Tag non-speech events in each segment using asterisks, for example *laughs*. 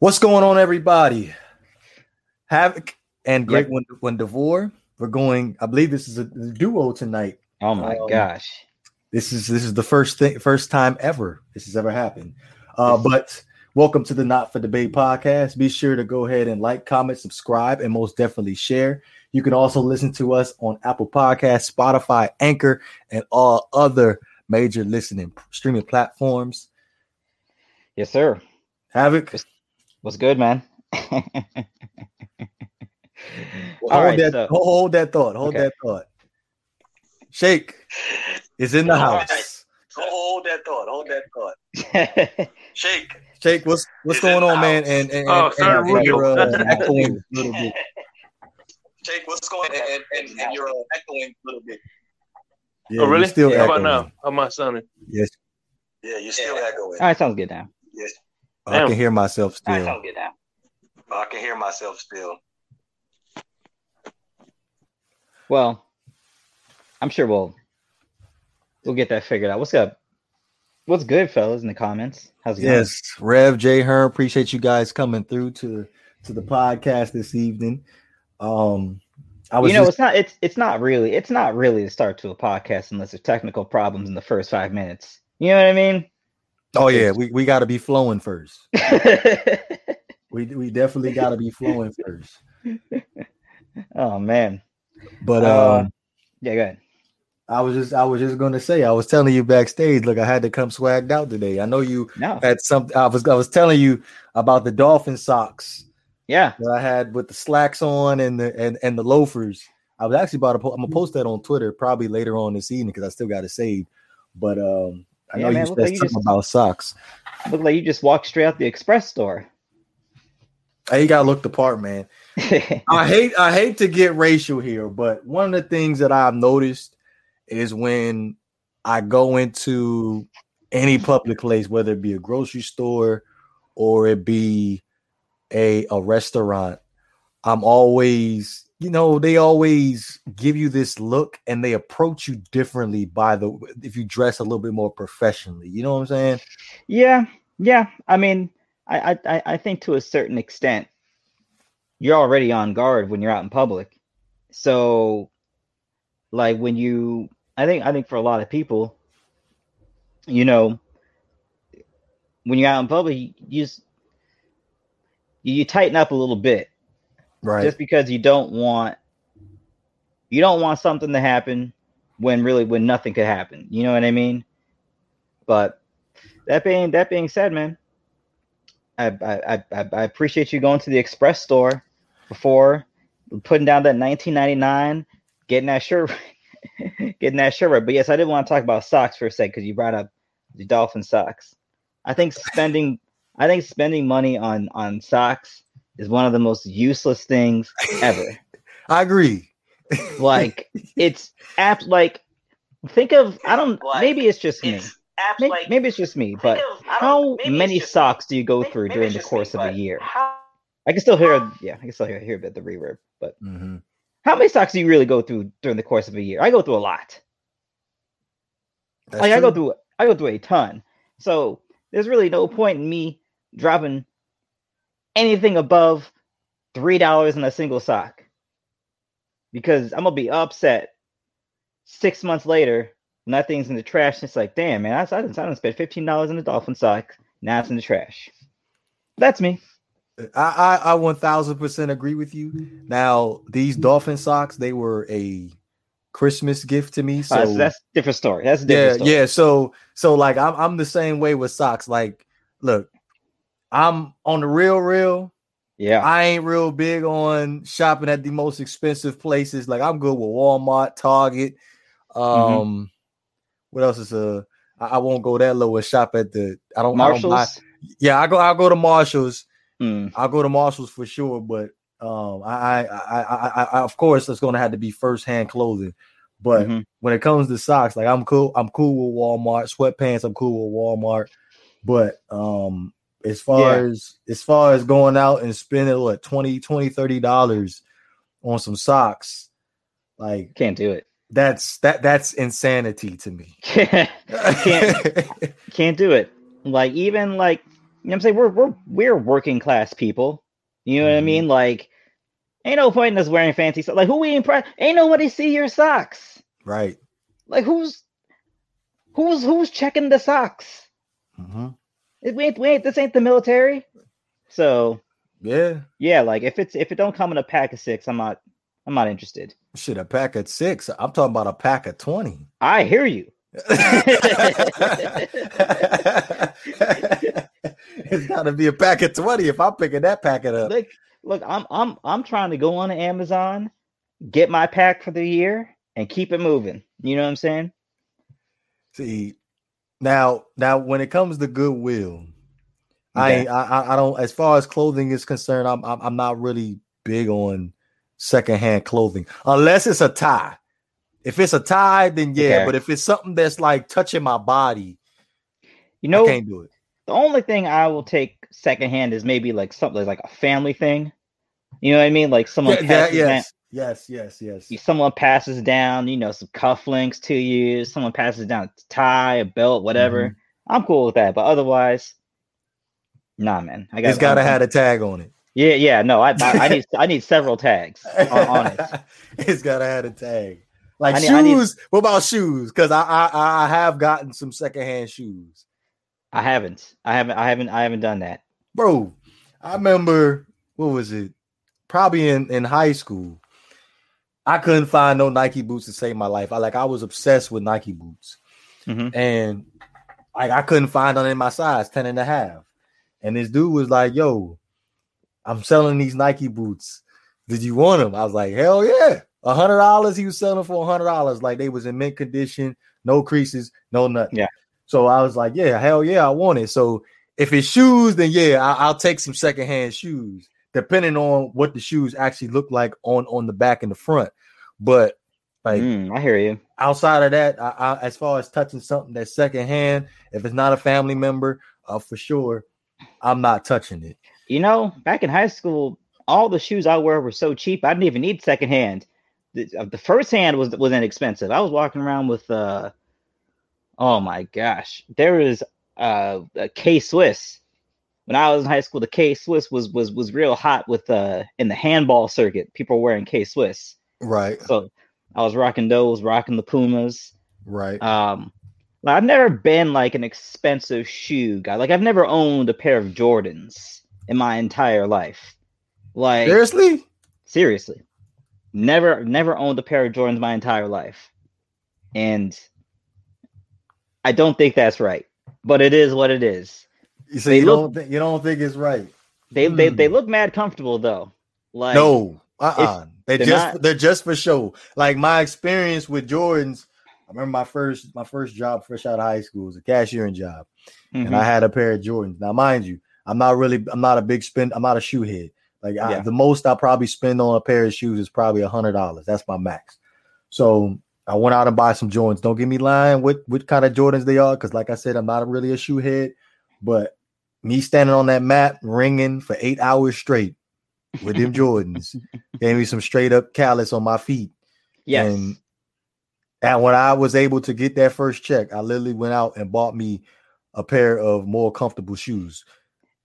What's going on, everybody? Havoc and Greg yep. when Devore. We're going. I believe this is a, duo tonight. Oh my um, gosh! This is this is the first thing, first time ever this has ever happened. Uh, but welcome to the Not for Debate podcast. Be sure to go ahead and like, comment, subscribe, and most definitely share. You can also listen to us on Apple Podcasts, Spotify, Anchor, and all other major listening streaming platforms. Yes, sir. Havoc. What's good, man? well, *laughs* hold, right, that, so, hold that thought. Hold okay. that thought. Shake is in the house. Right. Hold that thought. Hold that thought. *laughs* Shake. Shake, what's what's going on, man? And and, oh, and, and, and you're uh, echoing a *laughs* little bit. Shake, what's going on? And, and, and you're uh, echoing a little bit. Yeah, oh, really? Still How about now? How am I sounding? Yes. Yeah, you're still yeah. echoing. All right, sounds good now. Yes. I can hear myself still. I sound good now. I can hear myself still. Well, I'm sure we'll we'll get that figured out. What's up? What's good, fellas, in the comments? How's it going? yes, going? Rev J Her, appreciate you guys coming through to to the podcast this evening. Um I was you know, just... it's not it's it's not really it's not really the start to a podcast unless there's technical problems in the first five minutes. You know what I mean? Oh yeah, we, we gotta be flowing first. *laughs* we we definitely gotta be flowing first. *laughs* Oh man. But uh, um yeah, go ahead. I was just I was just gonna say I was telling you backstage, look, I had to come swagged out today. I know you no. had something I was I was telling you about the dolphin socks. Yeah. That I had with the slacks on and the and, and the loafers. I was actually about to po- I'm gonna post that on Twitter probably later on this evening because I still got it saved. But um I yeah, know man, you said like something just, about socks. Look like you just walked straight out the express store. Hey, you gotta look the part, man. *laughs* I hate I hate to get racial here, but one of the things that I've noticed is when I go into any public place, whether it be a grocery store or it be a a restaurant, I'm always you know they always give you this look and they approach you differently by the if you dress a little bit more professionally you know what i'm saying? Yeah yeah i mean i i i think to a certain extent you're already on guard when you're out in public. So like when you i think i think for a lot of people you know when you're out in public you just you tighten up a little bit right. Just because you don't want you don't want something to happen when really when nothing could happen. You know what i mean? But that being that being said man i i i, I appreciate you going to the express store before putting down that 1999 getting that shirt *laughs* getting that shirt right. But yes i did want to talk about socks for a sec because you brought up the dolphin socks. I think spending i think spending money on on socks is one of the most useless things ever. *laughs* I agree. *laughs* like it's apt like think of I don't like, maybe it's just it's me. Maybe, like, maybe, it's just me, but of, how many socks do you go through maybe, during the course me, of a year? How, I can still hear yeah, I can still hear, hear a bit the reverb, but mm-hmm. how many socks do you really go through during the course of a year? I go through a lot. That's like true. I go through I go through a ton. So there's really no point in me dropping anything above three dollars in a single sock because I'm gonna be upset six months later. Nothing's in the trash. It's like, damn, man, I, I, didn't, I didn't spend fifteen dollars in a dolphin sock. Now it's in the trash. That's me. I, I, I 1000% agree with you. Now, these dolphin socks, they were a Christmas gift to me. So uh, that's different story. That's yeah, story. yeah. So, so like I'm, I'm the same way with socks. Like, look, I'm on the real, real. Yeah, I ain't real big on shopping at the most expensive places. Like I'm good with Walmart, Target. Um, mm-hmm. what else is uh? I, I, won't go that low and shop at the. I don't. Marshalls. I don't yeah, I go. I'll go to Marshalls. Mm. I'll go to Marshalls for sure. But um, I, I, I, I, I of course, it's going to have to be first hand clothing. But mm-hmm. when it comes to socks, like I'm cool. I'm cool with Walmart. Sweatpants, I'm cool with Walmart. But um, as far yeah. as as far as going out and spending what 20 20 30 dollars on some socks like can't do it that's that that's insanity to me *laughs* can't can't do it like even like you know what I'm saying? We're we're we're working class people. You know mm-hmm. what I mm-hmm. mean? Like, ain't no point in us wearing fancy stuff. Like, who we impress? Ain't nobody see your socks. Right. Like, who's who's who's checking the socks? Mm-hmm. We ain't, we ain't this ain't the military. So yeah, yeah. Like if it's if it don't come in a pack of six, I'm not I'm not interested. Shit, a pack of six. I'm talking about a pack of twenty. I hear you. *laughs* *laughs* it's got to be a pack of 20 if I'm picking that packet up. Look, look, I'm I'm I'm trying to go on Amazon, get my pack for the year, and keep it moving. You know what I'm saying? See, now now when it comes to goodwill, okay. I, I I don't as far as clothing is concerned, I'm I'm, I'm not really big on secondhand clothing unless it's a tie. If it's a tie, then yeah. Okay. But if it's something that's like touching my body, you know, I can't do it. The only thing I will take secondhand is maybe like something like a family thing. You know what I mean? Like someone yeah, that, yes, yes, yes, yes. Someone passes down, you know, some cufflinks to you. Someone passes down a tie, a belt, whatever. Mm-hmm. I'm cool with that. But otherwise, nah, man. I got. It's got to have a tag on it. Yeah, yeah. No, I, I, I need I need several tags *laughs* on, on it. it's got to have a tag. Like need, shoes. Need, what about shoes? Because I, I I have gotten some secondhand shoes. I haven't. I haven't. I haven't. I haven't done that, bro. I remember what was it? Probably in in high school. I couldn't find no Nike boots to save my life. I like I was obsessed with Nike boots, mm-hmm. and like I couldn't find them in my size 10 and a half. And this dude was like, "Yo, I'm selling these Nike boots. Did you want them?" I was like, "Hell yeah!" A hundred dollars. He was selling for a hundred dollars, like they was in mint condition, no creases, no nothing. Yeah. So I was like, yeah, hell yeah, I want it. So if it's shoes, then yeah, I, will take some secondhand shoes, depending on what the shoes actually look like on on the back and the front. But like, mm, I hear you. Outside of that, I, I, as far as touching something that's secondhand, if it's not a family member, uh, for sure, I'm not touching it. You know, back in high school, all the shoes I wear were so cheap, I didn't even need secondhand the, uh, the first hand was was inexpensive. I was walking around with uh oh my gosh, there was uh a K Swiss. When I was in high school, the K Swiss was was was real hot with uh in the handball circuit. People were wearing K Swiss. Right. So I was rocking those, rocking the Pumas. Right. Um I've never been like an expensive shoe guy. Like I've never owned a pair of Jordans in my entire life. Like seriously? Seriously. Never, never owned a pair of Jordans my entire life, and I don't think that's right. But it is what it is. You say you look, don't th- you don't think it's right. They hmm. they they look mad comfortable though. Like no, uh uh-uh. uh they just not, they're just for show. Like my experience with Jordans. I remember my first my first job fresh out of high school was a cashiering job, mm-hmm. and I had a pair of Jordans. Now, mind you, I'm not really I'm not a big spend. I'm not a shoe head. Like yeah. I, the most I probably spend on a pair of shoes is probably a hundred dollars. That's my max. So I went out and buy some Jordans. Don't get me lying with what kind of Jordans they are, because like I said, I'm not really a shoe head. But me standing on that mat ringing for eight hours straight with them *laughs* Jordans gave me some straight up callus on my feet. Yes. And, and when I was able to get that first check, I literally went out and bought me a pair of more comfortable shoes.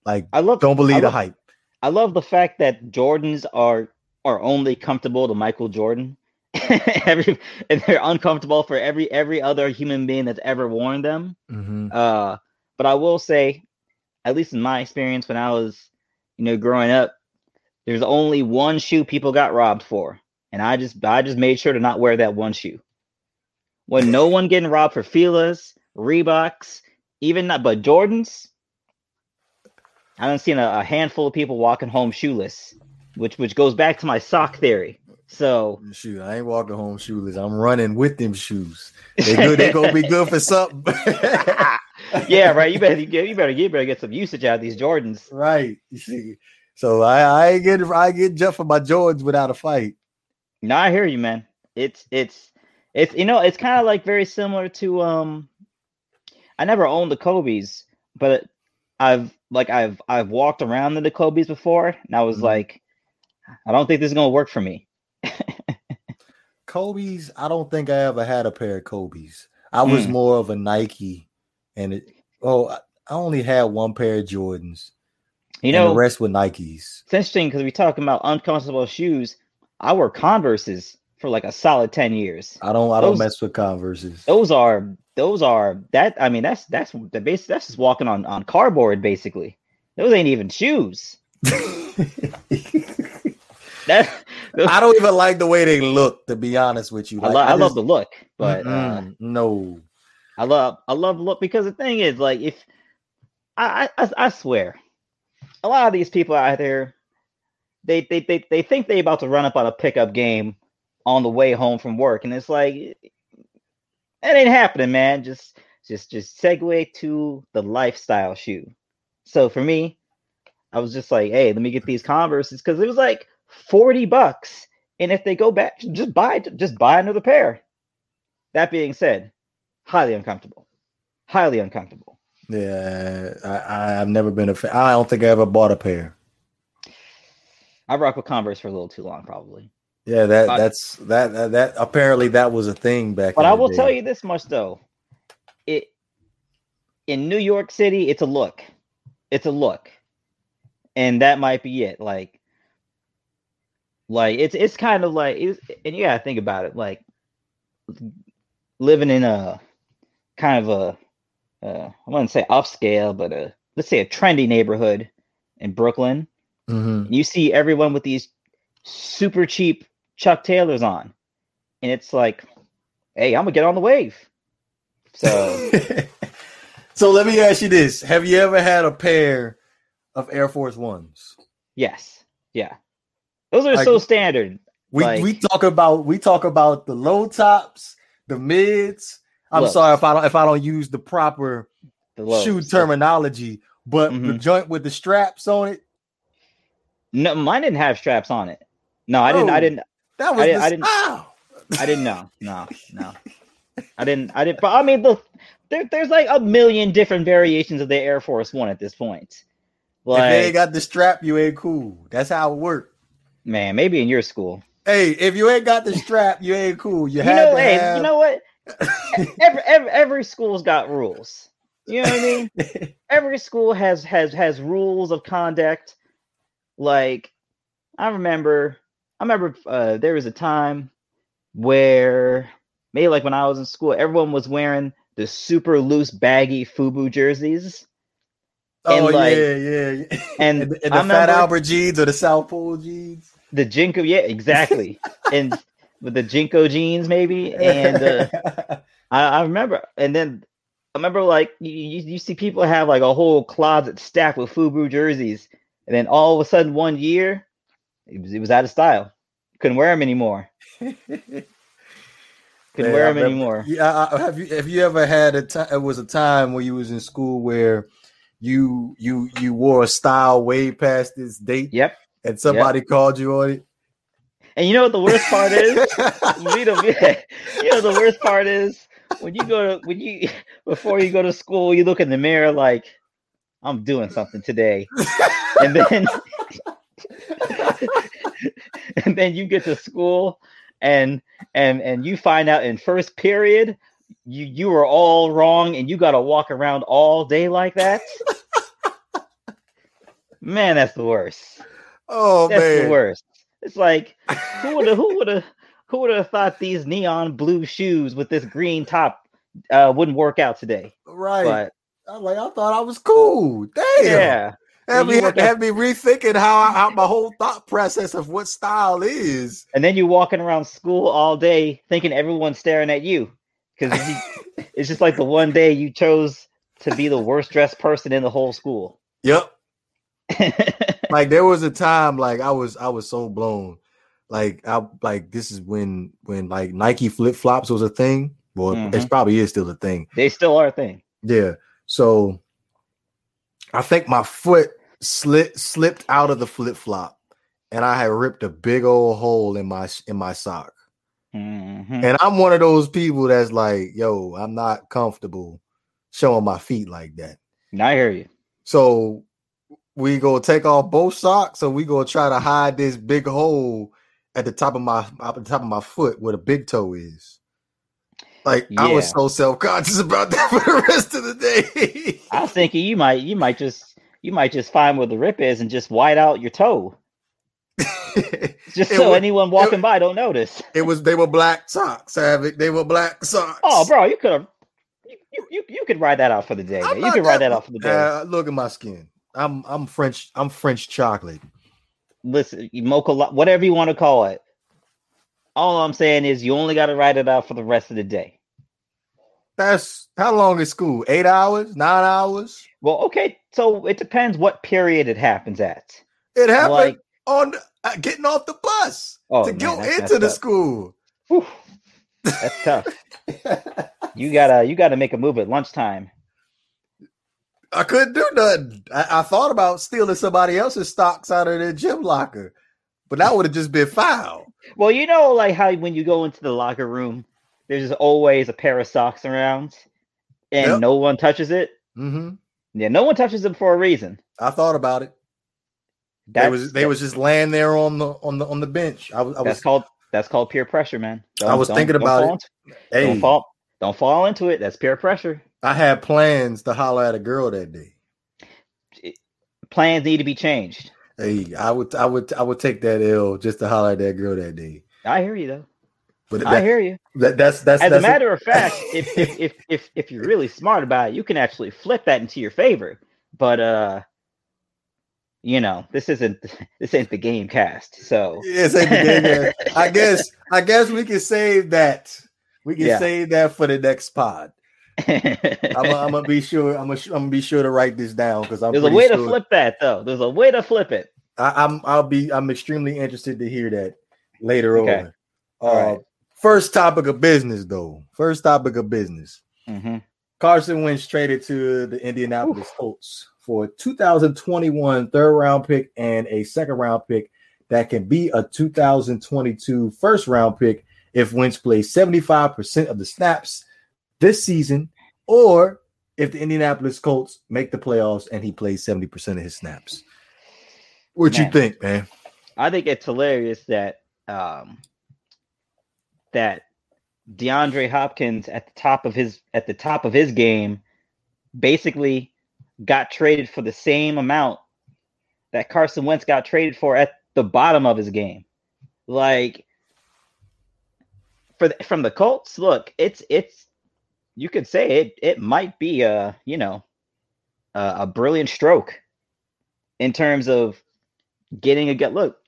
Like I love don't believe love, the hype. I love the fact that Jordans are are only comfortable to Michael Jordan. *laughs* every and they're uncomfortable for every every other human being that's ever worn them. Mm-hmm. Uh, but I will say, at least in my experience, when I was, you know, growing up, there's only one shoe people got robbed for, and I just I just made sure to not wear that one shoe. When no *laughs* one getting robbed for Fila's, Reeboks, even not, but Jordans, I don't seen a, a, handful of people walking home shoeless, which which goes back to my sock theory. So shoot, I ain't walking home shoeless. I'm running with them shoes. They good. they gonna be good for *laughs* something. *laughs* *laughs* yeah, right. You better get you better you better get some usage out of these Jordans. Right. You see. So I I get I get jumped for my Jordans without a fight. No, I hear you, man. It's it's it's you know it's kind of like very similar to um. I never owned the Kobe's, but I've like I've I've walked around in the Kobe's before, and I was mm-hmm. like, I don't think this is gonna work for me. *laughs* Kobe's, I don't think I ever had a pair of Kobe's. I was mm. more of a Nike, and it. Oh, I only had one pair of Jordans. You know, the rest were Nikes. It's interesting because we're talking about uncomfortable shoes. I wore Converses for like a solid ten years. I don't. I those, don't mess with Converses. Those are. Those are that. I mean, that's that's the base. That's just walking on on cardboard, basically. Those ain't even shoes. *laughs* that I don't even like the way they look. To be honest with you, like, I, lo- I, I just, love the look, but uh, no, I love I love look because the thing is, like, if I I, I swear, a lot of these people out there, they they they they think they about to run up on a pickup game on the way home from work, and it's like it ain't happening, man. Just just just segue to the lifestyle shoe. So for me, I was just like, hey, let me get these Converses because it was like 40 bucks. And if they go back, just buy just buy another pair. That being said, highly uncomfortable. Highly uncomfortable. Yeah, I, I've never been a fan. I don't think I ever bought a pair. I rock with Converse for a little too long, probably. Yeah, that that's that, that that apparently that was a thing back. But I will day. tell you this much though, it in New York City, it's a look. It's a look, and that might be it. Like like it's it's kind of like it's, and you gotta think about it, like living in a kind of a uh, I wouldn't say upscale, but a let's say a trendy neighborhood in Brooklyn. Mm-hmm. You see everyone with these super cheap Chuck Taylors on, and it's like, hey, I'm gonna get on the wave. So, *laughs* so let me ask you this: Have you ever had a pair of Air Force Ones? Yes. Yeah. Those are like, so standard. We like, we talk about we talk about the low tops, the mids. I'm sorry if I don't if I don't use the proper the shoe terminology, but mm-hmm. the joint with the straps on it. No, mine didn't have straps on it. No, I didn't. I oh, didn't. That was I, didn't, I didn't. I didn't know. *laughs* No, no. I didn't. I didn't. But I mean, the there, there's like a million different variations of the Air Force One at this point. Like, if they ain't got the strap, you ain't cool. That's how it works. Man, maybe in your school. Hey, if you ain't got the strap, you ain't cool. You, you know, hey, have... you know what? *laughs* every, every every school's got rules. You know what I mean? *laughs* every school has has has rules of conduct. Like I remember, I remember uh, there was a time where maybe like when I was in school, everyone was wearing the super loose baggy FUBU jerseys. Oh like, yeah, yeah, yeah. And, and the, and the Fat Albert jeans or the South Pole jeans. The JNCO, yeah, exactly. *laughs* and with the JNCO jeans, maybe. And uh, *laughs* I, I, remember, and then I remember like you, you see people have like a whole closet stacked with FUBU jerseys, and then all of a sudden one year, it was it was out of style. Couldn't wear them anymore. *laughs* Couldn't wear them anymore. Yeah, I, have you have you ever had a time? It was a time when you was in school where you you you wore a style way past its date. Yep. And somebody yep. called you on it. And you know what the worst part is? *laughs* *laughs* you know the worst part is when you go to when you *laughs* before you go to school, you look in the mirror like I'm doing something today, and then and then you get to school and and and you find out in first period you you were all wrong and you got to walk around all day like that. man, that's the worst. Oh that's man, the worst. It's like *laughs* who would have who would have who would have thought these neon blue shoes with this green top uh, wouldn't work out today? Right. But I'm like, I thought I was cool. Damn. Yeah. Have me, have me rethinking how, how my whole thought process of what style is. And then you're walking around school all day thinking everyone's staring at you because *laughs* it's just like the one day you chose to be the worst dressed person in the whole school. Yep. *laughs* like there was a time like I was I was so blown. Like I like this is when when like Nike flip flops was a thing. Well, mm-hmm. it probably is still a thing. They still are a thing. Yeah. So I think my foot slipped slipped out of the flip flop, and I had ripped a big old hole in my in my sock. Mm-hmm. And I'm one of those people that's like, yo, I'm not comfortable showing my feet like that. I hear you. So we go to take off both socks, and we gonna try to hide this big hole at the top of my at the top of my foot where the big toe is. Like yeah. I was so self conscious *laughs* about that for the rest of the day. I was thinking you might you might just you might just find where the rip is and just white out your toe. *laughs* just so was, anyone walking it, by don't notice. It was they were black socks, Havoc. They were black socks. Oh, bro, you could have you, you, you could ride that out for the day. You could ride that out for the day. Uh, look at my skin. I'm I'm French. I'm French chocolate. Listen, mocha, whatever you want to call it. All I'm saying is you only got to write it out for the rest of the day. That's how long is school? Eight hours? Nine hours? Well, okay. So it depends what period it happens at. It happened like, on uh, getting off the bus oh, to man, go into the school. Whew. That's tough. *laughs* you gotta you gotta make a move at lunchtime. I couldn't do nothing. I, I, thought about stealing somebody else's stocks out of their gym locker, but that would have just been foul. *laughs* Well, you know, like how when you go into the locker room, there's always a pair of socks around, and yep. no one touches it. Mm-hmm. Yeah, no one touches them for a reason. I thought about it. That's, they was they was just laying there on the on the on the bench. I was. I that's was, called that's called peer pressure, man. Don't, I was thinking about it. Into, hey. Don't fall don't fall into it. That's peer pressure. I had plans to holler at a girl that day. Plans need to be changed. Hey, I would, I would, I would take that L just to holler at that girl that day. I hear you though. But that, I hear you. That, that's that's. As that's a matter of fact, *laughs* if, if if if if you're really smart about it, you can actually flip that into your favor. But uh, you know, this isn't *laughs* this ain't the game cast. So yes, ain't the game *laughs* I guess I guess we can save that. We can yeah. save that for the next pod. I'm, gonna *laughs* be sure. I'm gonna, be sure to write this down because I'm. There's a way sure. to flip that though. There's a way to flip it. I, am I'll be. I'm extremely interested to hear that later okay. on. Uh, right. First topic of business though. First topic of business. Mm-hmm. Carson Wentz traded to the Indianapolis Oof. Colts for a 2021 third round pick and a second round pick that can be a 2022 first round pick if Wentz plays 75% of the snaps this season, or if the Indianapolis Colts make the playoffs and he plays 70% of his snaps. What man, you think, man? I think it's hilarious that um that DeAndre Hopkins at the top of his at the top of his game basically got traded for the same amount that Carson Wentz got traded for at the bottom of his game. Like for the, from the Colts, look, it's it's you could say it it might be a you know a, a brilliant stroke in terms of getting a good look.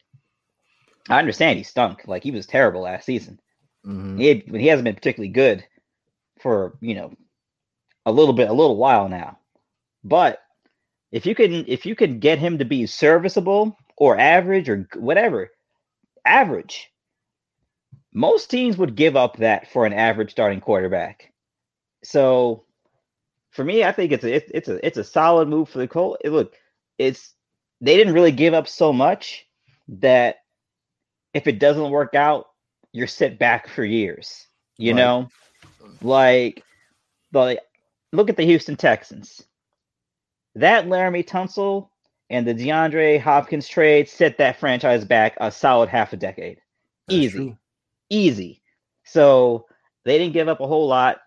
I understand he stunk, like he was terrible last season. Mm-hmm. He had, he hasn't been particularly good for you know a little bit, a little while now. But if you can if you can get him to be serviceable or average or whatever, average, most teams would give up that for an average starting quarterback. So for me, I think it's a it's, it's a it's a solid move for the Colts. It, look, it's they didn't really give up so much that if it doesn't work out, you're set back for years. You right. know, like the look at the Houston Texans. That Laremy Tunsil and the DeAndre Hopkins trade set that franchise back a solid half a decade. That's Easy. True. Easy. So they didn't give up a whole lot.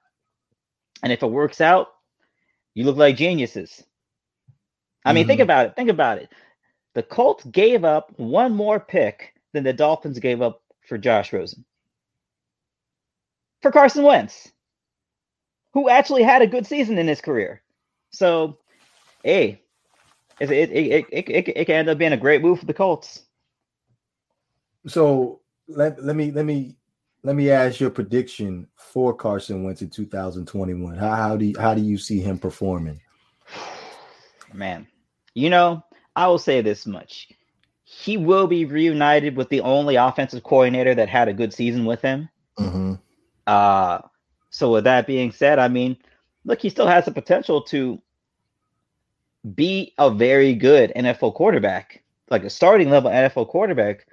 And if it works out, you look like geniuses. I mean, mm-hmm. think about it. Think about it. The Colts gave up one more pick than the Dolphins gave up for Josh Rosen. For Carson Wentz, who actually had a good season in his career. So, hey, it, it, it, it, it, it can end up being a great move for the Colts. So let, let me let me let me ask your prediction for Carson Wentz in 2021. How, how do you, how do you see him performing? Man, you know, I will say this much: he will be reunited with the only offensive coordinator that had a good season with him. Mm-hmm. Uh, so with that being said, I mean, look, he still has the potential to be a very good NFL quarterback, like a starting level NFL quarterback.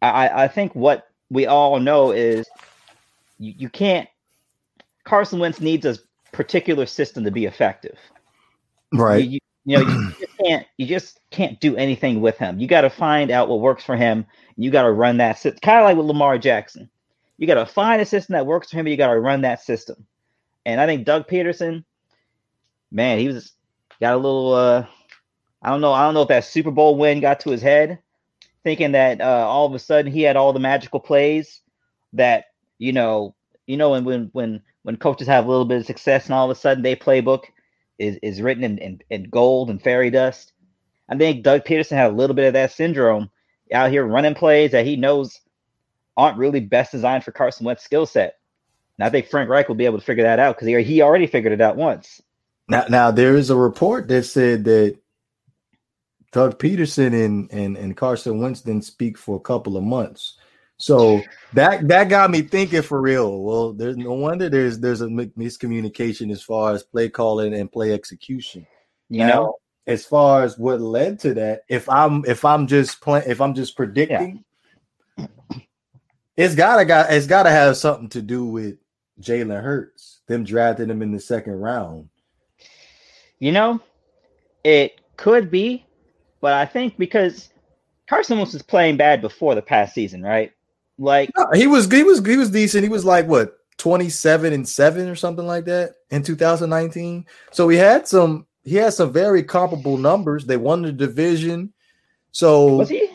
I, I think what we all know is you, you can't Carson Wentz needs a particular system to be effective. Right. You, you know, you just can't you just can't do anything with him. You got to find out what works for him. You got to run that system, kind of like with Lamar Jackson. You got to find a system that works for him. you got to run that system. And I think Doug Pederson, man, he was got a little. uh I don't know. I don't know if that Super Bowl win got to his head, thinking that uh, all of a sudden he had all the magical plays that you know, you know, when when when when coaches have a little bit of success and all of a sudden their playbook is is written in, in, in gold and fairy dust. I think Doug Pederson had a little bit of that syndrome out here running plays that he knows aren't really best designed for Carson Wentz's skill set. And I think Frank Reich will be able to figure that out because he, he already figured it out once. Now, now there is a report that said that Doug Pederson and, and, and Carson Wentz didn't speak for a couple of months. So that that got me thinking for real. Well, there's no wonder there's there's a miscommunication as far as play calling and play execution. You now, know, as far as what led to that, if I'm if I'm just playing if I'm just predicting, yeah. it's gotta got it's gotta have something to do with Jalen Hurts, them drafting him in the second round. You know, it could be, but I think because Carson Wentz was playing bad before the past season, right? Like no, he was he was he was decent. He was like what 27 and 7 or something like that in 2019. So he had some he had some very comparable numbers. They won the division. So was he?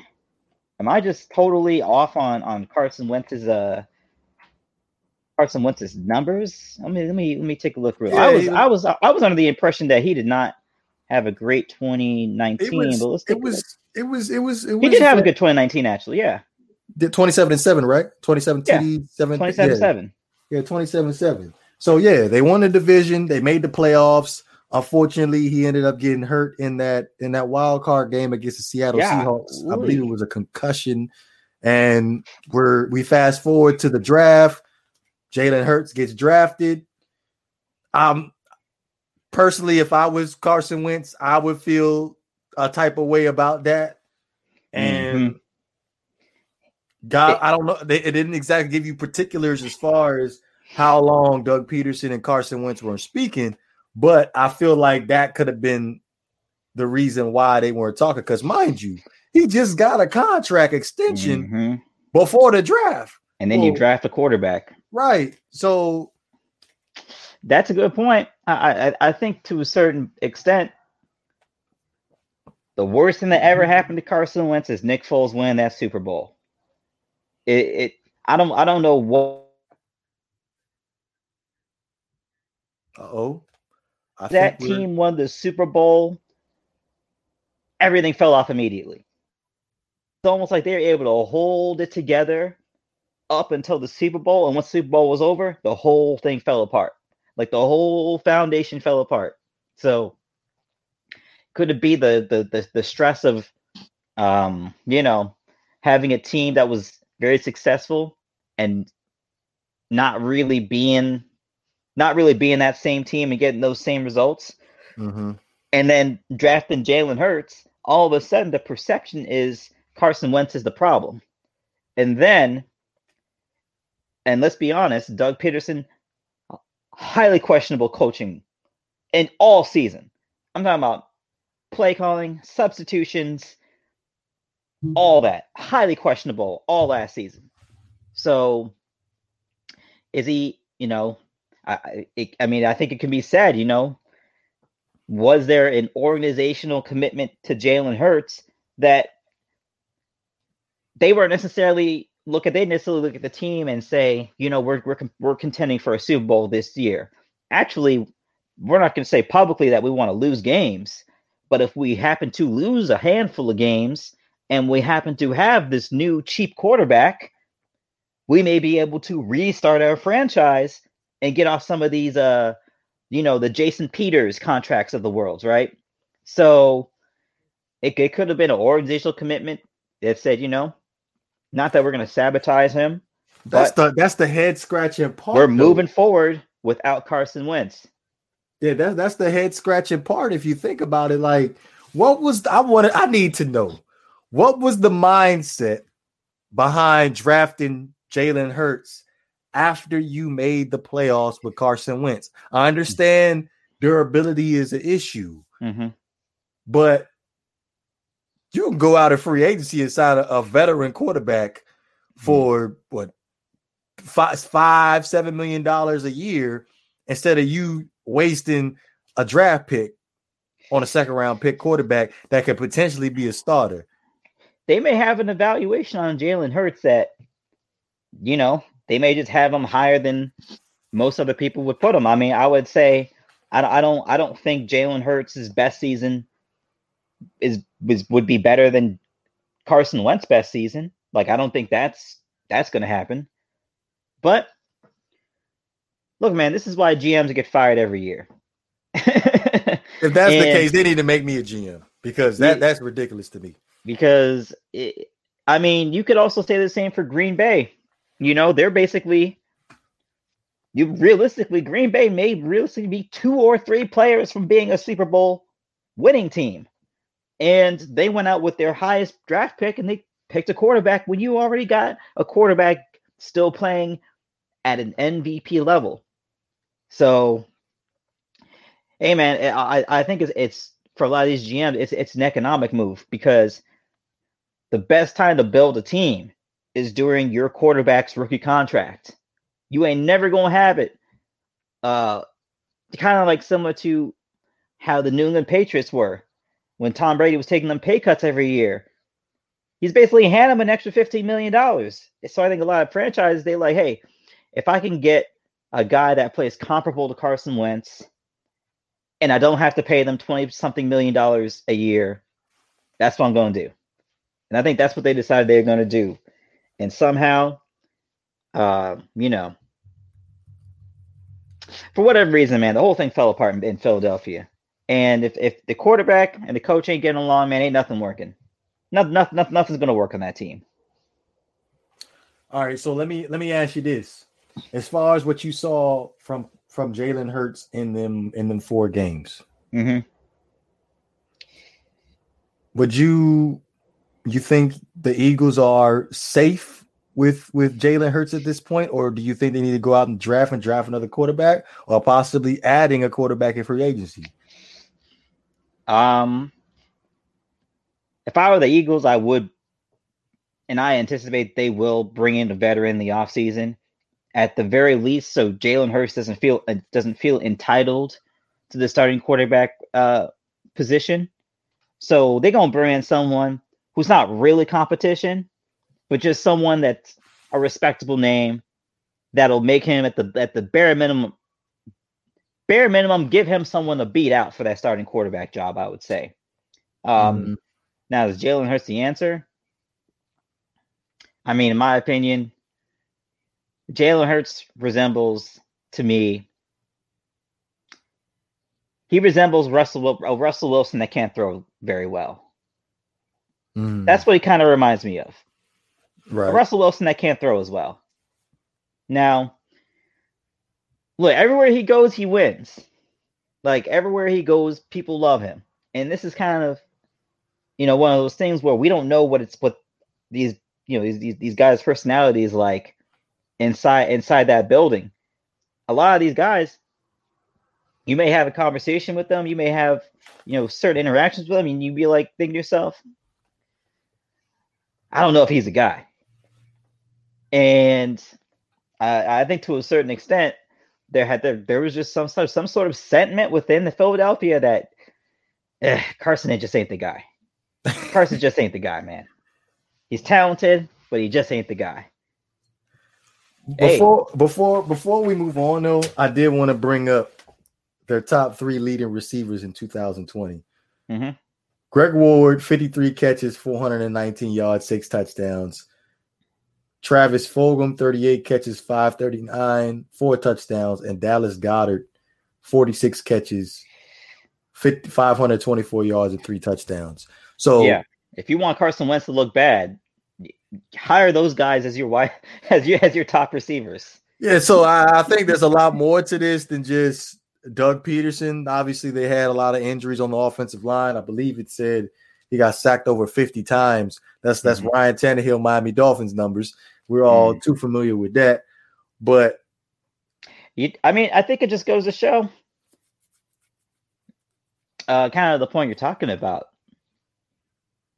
Am I just totally off on on Carson Wentz's uh Carson Wentz's numbers? I mean, let me let me take a look real. Yeah, I was, was I was I was under the impression that he did not have a great 2019, was, but let's it was, it was it was it was he did have a good 2019 actually, yeah. Did 27 and 7, right? 27 yeah. 7 27 yeah. 7. Yeah, 27 7. So yeah, they won the division, they made the playoffs. Unfortunately, he ended up getting hurt in that in that wild card game against the Seattle yeah, Seahawks. Really. I believe it was a concussion. And we're we fast forward to the draft. Jalen Hurts gets drafted. Um personally, if I was Carson Wentz, I would feel a type of way about that. And mm-hmm. God, I don't know. They, it didn't exactly give you particulars as far as how long Doug Pederson and Carson Wentz were speaking, but I feel like that could have been the reason why they weren't talking. Because mind you, he just got a contract extension mm-hmm. before the draft, and then well, you draft a quarterback, right? So that's a good point. I, I I think to a certain extent, the worst thing that ever happened to Carson Wentz is Nick Foles winning that Super Bowl it, it I don't I don't know what. Uh oh, that team won the Super Bowl. Everything fell off immediately. It's almost like they were able to hold it together up until the Super Bowl, and once the Super Bowl was over, the whole thing fell apart. Like the whole foundation fell apart. So could it be the the the, the stress of um, you know, having a team that was very successful and not really being not really being that same team and getting those same results. Mm-hmm. And then drafting Jalen Hurts, all of a sudden the perception is Carson Wentz is the problem. And then, and let's be honest, Doug Pederson, highly questionable coaching in all season. I'm talking about play calling, substitutions, all that highly questionable all last season. So is he, you know, I, I mean, I think it can be said, you know, was there an organizational commitment to Jalen Hurts that they weren't necessarily look at they necessarily look at the team and say, you know, we're we're we're contending for a Super Bowl this year. Actually, we're not going to say publicly that we want to lose games, but if we happen to lose a handful of games, and we happen to have this new cheap quarterback, we may be able to restart our franchise and get off some of these uh you know the Jason Peters contracts of the world, right? So it, it could have been an organizational commitment that said, you know, not that we're going to sabotage him. That's the that's the head scratching part. We're though. moving forward without Carson Wentz. Yeah, that's that's the head scratching part. If you think about it, like what was I wanted, I need to know what was the mindset behind drafting Jalen Hurts after you made the playoffs with Carson Wentz? I understand durability is an issue, mm-hmm. but you can go out of free agency and sign a, a veteran quarterback hmm. for what five, five, seven million dollars a year instead of you wasting a draft pick on a second round pick quarterback that could potentially be a starter. They may have an evaluation on Jalen Hurts that, you know, they may just have him higher than most other people would put him. I mean, I would say, I, I don't, I don't think Jalen Hurts' best season is was would be better than Carson Wentz' best season. Like, I don't think that's that's going to happen. But look, man, this is why GMs get fired every year. *laughs* if that's and, the case, they need to make me a GM because that that's ridiculous to me. Because it, I mean, you could also say the same for Green Bay. You know, they're basically you realistically Green Bay may realistically be two or three players from being a Super Bowl winning team. And they went out with their highest draft pick and they picked a quarterback when you already got a quarterback still playing at an MVP level. So, hey man, I, I think it's it's for a lot of these GMs, it's it's an economic move because the best time to build a team is during your quarterback's rookie contract. You ain't never gonna have it. Uh kind of like similar to how the New England Patriots were when Tom Brady was taking them pay cuts every year. He's basically handing them an extra $15 million. So I think a lot of franchises, they like, hey, if I can get a guy that plays comparable to Carson Wentz and I don't have to pay them 20 something million dollars a year, that's what I'm going to do. And I think that's what they decided they're going to do. And somehow, uh, you know, for whatever reason, man, the whole thing fell apart in, in Philadelphia. And if, if the quarterback and the coach ain't getting along, man, ain't nothing working. Nothing, nothing, nothing's going to work on that team. All right, so let me let me ask you this: as far as what you saw from from Jalen Hurts in them in them four games, mm-hmm. would you you think the Eagles are safe with with Jalen Hurts at this point, or do you think they need to go out and draft and draft another quarterback, or possibly adding a quarterback in free agency? Um, if I were the Eagles, I would and I anticipate they will bring in a veteran in the offseason at the very least, so Jalen Hurts doesn't feel uh, doesn't feel entitled to the starting quarterback uh, position. So they're gonna bring in someone who's not really competition, but just someone that's a respectable name that'll make him at the at the bare minimum bare minimum give him someone to beat out for that starting quarterback job. I would say. Um, mm-hmm. Now is Jalen Hurts the answer? I mean, in my opinion, Jalen Hurts resembles to me. He resembles Russell a Russell Wilson that can't throw very well. Mm. That's what he kind of reminds me of. Right. A Russell Wilson that can't throw as well. Now, look, everywhere he goes, he wins. Like everywhere he goes, people love him. And this is kind of, you know, one of those things where we don't know what it's what these you know these, these these guys' personalities like inside inside that building. A lot of these guys, you may have a conversation with them, you may have you know certain interactions with them, and you'd be like thinking to yourself, I don't know if he's a guy. And I, I think to a certain extent, there had there, there was just some sort some sort of sentiment within the Philadelphia that eh, Carson just ain't the guy. Carson just ain't the guy, man. He's talented, but he just ain't the guy. Before hey. before before we move on though, I did want to bring up their top three leading receivers in 2020. Mm-hmm. Greg Ward, 53 catches, 419 yards, six touchdowns. Travis Fulgham, 38 catches, 539, four touchdowns, and Dallas Goedert, 46 catches, 50, 524 yards, and three touchdowns. So yeah. If you want Carson Wentz to look bad, hire those guys as your wife *laughs* as you as your top receivers. Yeah, so I, I think there's a lot more to this than just Doug Pederson. Obviously, they had a lot of injuries on the offensive line. I believe it said he got sacked over 50 times. That's that's mm-hmm. Ryan Tannehill, Miami Dolphins numbers. We're all mm-hmm. too familiar with that. But you, I mean, I think it just goes to show uh, kind of the point you're talking about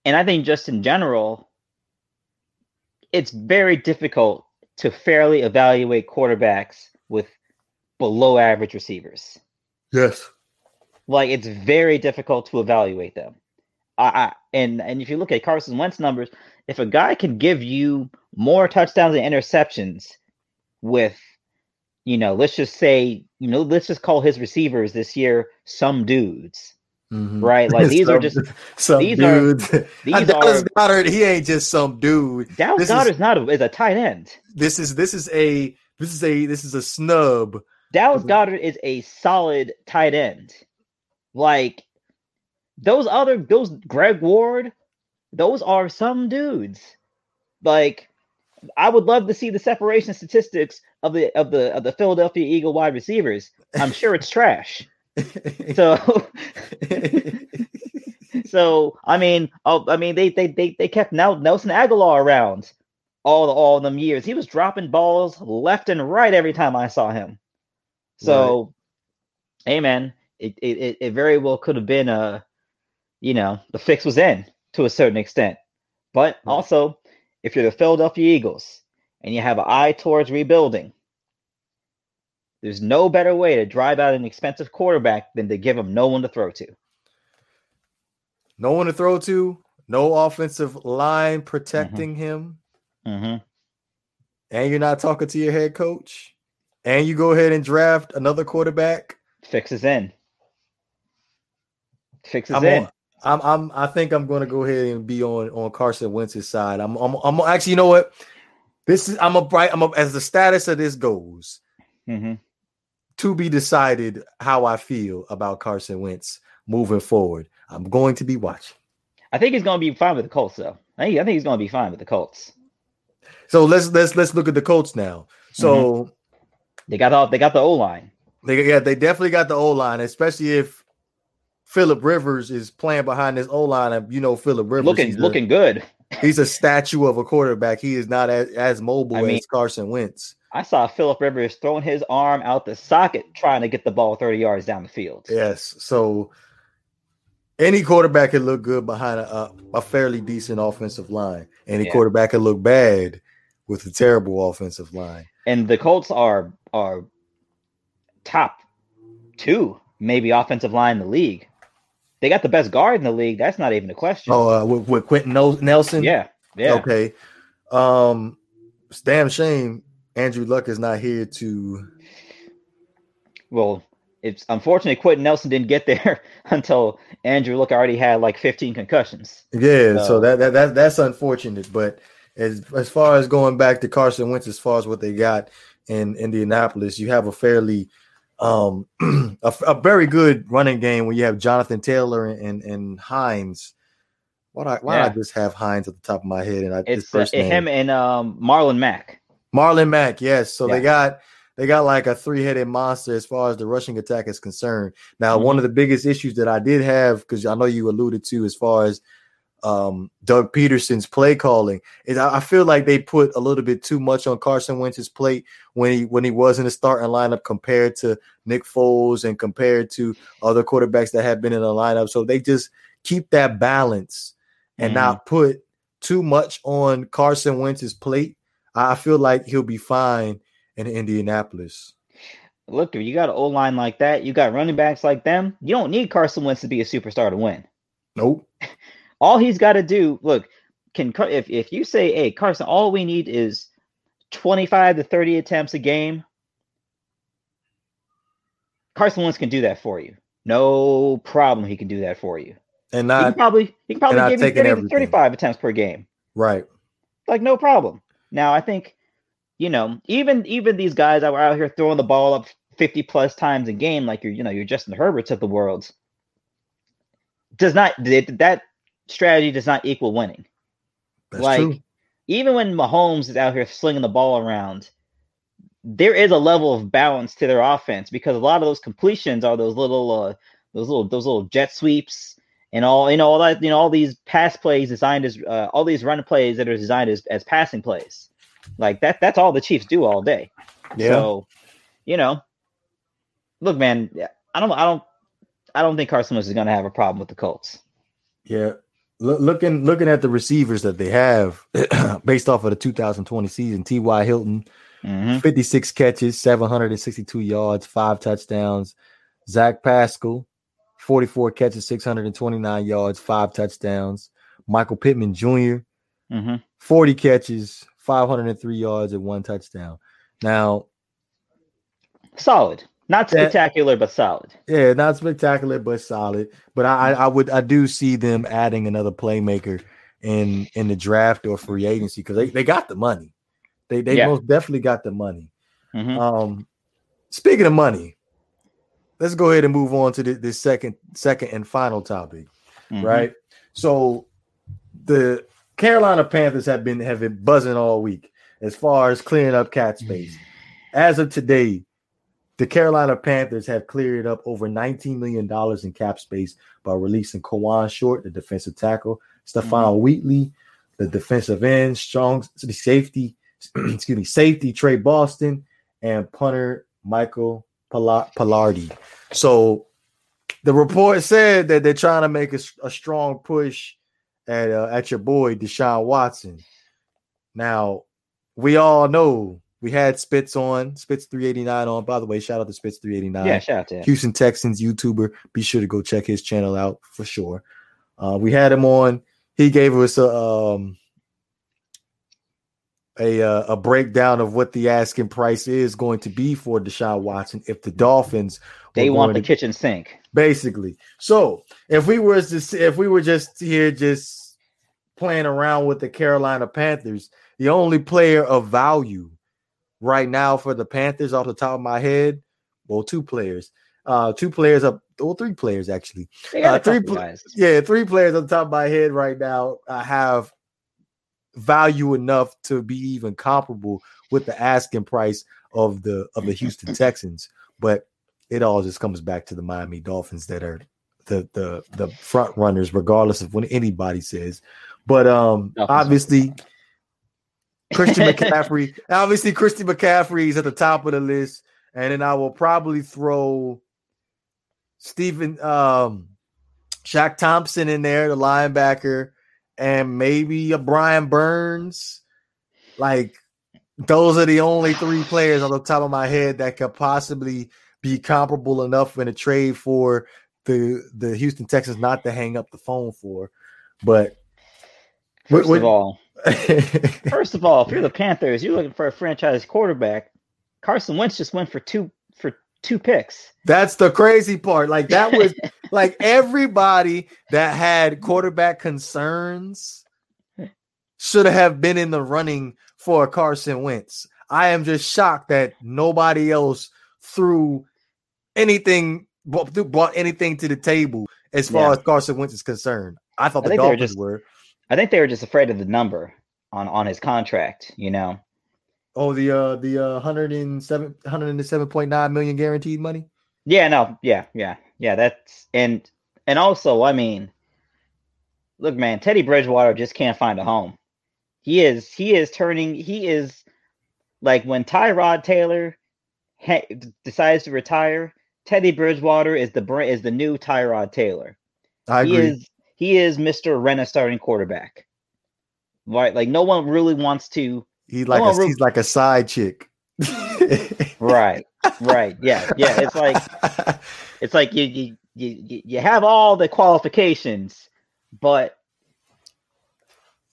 and I think just in general, it's very difficult to fairly evaluate quarterbacks with below average receivers. Yes. Like it's very difficult to evaluate them. I, I and and if you look at Carson Wentz numbers, if a guy can give you more touchdowns and interceptions with you know, let's just say, you know, let's just call his receivers this year some dudes. Mm-hmm. Right, like these some, are just *laughs* some these dudes. Are, *laughs* these Dallas are, Goedert. He ain't just some dude. Dallas Goedert is not a, is a tight end. This is this is a this is a this is a snub. Dallas Goedert is a solid tight end. Like those other those Greg Ward, those are some dudes. Like I would love to see the separation statistics of the of the of the Philadelphia Eagle wide receivers. I'm sure it's trash. *laughs* so *laughs* so I mean, oh, I mean they they they they kept Nelson Agholor around all the all them years. He was dropping balls left and right every time I saw him. So, right. hey man, it, it it very well could have been a, you know, the fix was in to a certain extent. But right. also, if you're the Philadelphia Eagles and you have an eye towards rebuilding, there's no better way to drive out an expensive quarterback than to give him no one to throw to. No one to throw to, no offensive line protecting mm-hmm. him. Mm-hmm. And you're not talking to your head coach. And you go ahead and draft another quarterback. Fixes in. Fixes I'm in. On, I'm, I'm, I think I'm going to go ahead and be on on Carson Wentz's side. I'm, I'm, I'm actually, you know what? This is, I'm a bright, I'm a, as the status of this goes. Mm-hmm to be decided how I feel about Carson Wentz moving forward. I'm going to be watching. I think he's going to be fine with the Colts, though. I think, I think he's going to be fine with the Colts. So let's let's let's look at the Colts now. So mm-hmm. they got the they got the O line. They yeah they definitely got the O line, especially if Philip Rivers is playing behind this O line. And you know Philip Rivers looking looking a, good. He's a statue of a quarterback. He is not as, as mobile I mean, as Carson Wentz. I saw Philip Rivers throwing his arm out the socket trying to get the ball 30 yards down the field. Yes. So any quarterback can look good behind a, a fairly decent offensive line. Any yeah. quarterback can look bad with a terrible offensive line. And the Colts are are top two, maybe offensive line in the league. They got the best guard in the league. That's not even a question. Oh, uh, with, with Quenton Nelson. Yeah, yeah. Okay. Um, it's damn shame Andrew Luck is not here to. Well, it's unfortunately Quenton Nelson didn't get there *laughs* until Andrew Luck already had like 15 concussions. Yeah, so, so that, that that that's unfortunate. But as as far as going back to Carson Wentz, as far as what they got in Indianapolis, you have a fairly um *clears throat* a, a, very good running game when you have Jonathan Taylor and and Hines. Why why yeah. I just have Hines at the top of my head and I it's uh, him and um Marlon Mack. Marlon Mack, yes. So yeah. they got they got like a three-headed monster as far as the rushing attack is concerned. Now, mm-hmm. one of the biggest issues that I did have, because I know you alluded to as far as um, Doug Pederson's play calling, is I, feel like they put a little bit too much on Carson Wentz's plate when he when he was in the starting lineup compared to Nick Foles and compared to other quarterbacks that have been in the lineup. So they just keep that balance and mm-hmm. not put too much on Carson Wentz's plate I feel like he'll be fine in Indianapolis. Look, if you got an old line like that, you got running backs like them. You don't need Carson Wentz to be a superstar to win. Nope. *laughs* all he's got to do, look, can if if you say, "Hey, Carson, all we need is 25 to 30 attempts a game," Carson Wentz can do that for you. No problem, he can do that for you. And not he can probably he can probably give you 30 to 35 attempts per game. Right. Like no problem. Now I think, you know, even even these guys that were out here throwing the ball up 50 plus times a game, like you're, you know, you're Justin Herberts of the world, does not that strategy does not equal winning. That's like true. even when Mahomes is out here slinging the ball around, there is a level of balance to their offense because a lot of those completions are those little uh, those little those little jet sweeps and all you know all that you know all these pass plays designed as uh, all these run plays that are designed as, as passing plays like that that's all the chiefs do all day yeah. so you know look man i don't i don't i don't think carson Wentz is going to have a problem with the colts yeah looking looking at the receivers that they have *clears throat* based off of the 2020 season, T.Y. Hilton, mm-hmm. 56 catches, 762 yards, five touchdowns. Zach Pascal, 44 catches, 629 yards, five touchdowns. Michael Pittman junior mm-hmm. 40 catches, 503 yards, and one touchdown. Now, solid. Not spectacular, that, but solid. Yeah, not spectacular, but solid. But I, I would, I do see them adding another playmaker in in the draft or free agency because they, they got the money. They they yeah. most definitely got the money. Mm-hmm. Um, speaking of money, let's go ahead and move on to the, the second second and final topic, mm-hmm. right? So the Carolina Panthers have been have been buzzing all week as far as clearing up cap space. *sighs* As of today, the Carolina Panthers have cleared up over $19 million in cap space by releasing Kawann Short, the defensive tackle, Stephon mm-hmm. Weatherly, the defensive end, strong safety, *clears throat* excuse me, safety Tre Boston, and punter Michael Palardy. So the report said that they're trying to make a, a strong push at uh, at your boy Deshaun Watson. Now, we all know we had Spitz on, Spitz 389 on. By the way, shout out to Spitz 389. Yeah, shout out to him. Houston Texans YouTuber. Be sure to go check his channel out for sure. Uh, we had him on. He gave us a um, a uh, a breakdown of what the asking price is going to be for Deshaun Watson if the Dolphins they want the to, kitchen sink basically. So if we were just if we were just here just playing around with the Carolina Panthers, the only player of value right now for the Panthers off the top of my head. Well, two players. Uh, two players up, well, three players actually. Uh, three, pl- yeah, three players on top of my head right now. I have value enough to be even comparable with the asking price of the of the Houston *laughs* Texans, but it all just comes back to the Miami Dolphins that are the the the front runners, regardless of what anybody says. But um, obviously, Christian *laughs* McCaffrey. Obviously, Christian McCaffrey is at the top of the list, and then I will probably throw Stephen um Shaq Thompson in there, the linebacker, and maybe a Brian Burns. Like those are the only three players on the top of my head that could possibly be comparable enough in a trade for the the Houston Texans not to hang up the phone for. But first what, of all, First of all, if you're the Panthers, you're looking for a franchise quarterback. Carson Wentz just went for two for two picks. That's the crazy part. Like that was *laughs* like everybody that had quarterback concerns should have been in the running for Carson Wentz. I am just shocked that nobody else threw anything brought anything to the table as far yeah. as Carson Wentz is concerned. I thought I the Dolphins just, were. I think they were just afraid of the number on on his contract. You know. Oh, the uh the uh 107 107.9 million guaranteed money. Yeah, no, yeah, yeah, yeah. That's and and also, I mean, look, man, Teddy Bridgewater just can't find a home. He is he is turning he is like when Tyrod Taylor decides to retire. Teddy Bridgewater is the is the new Tyrod Taylor. I he agree. is he is Mr. Rena starting quarterback. Right? Like no one really wants to He's like no a, he's like a side chick. *laughs* right. Right. Yeah. Yeah. It's like it's like you you you you have all the qualifications, but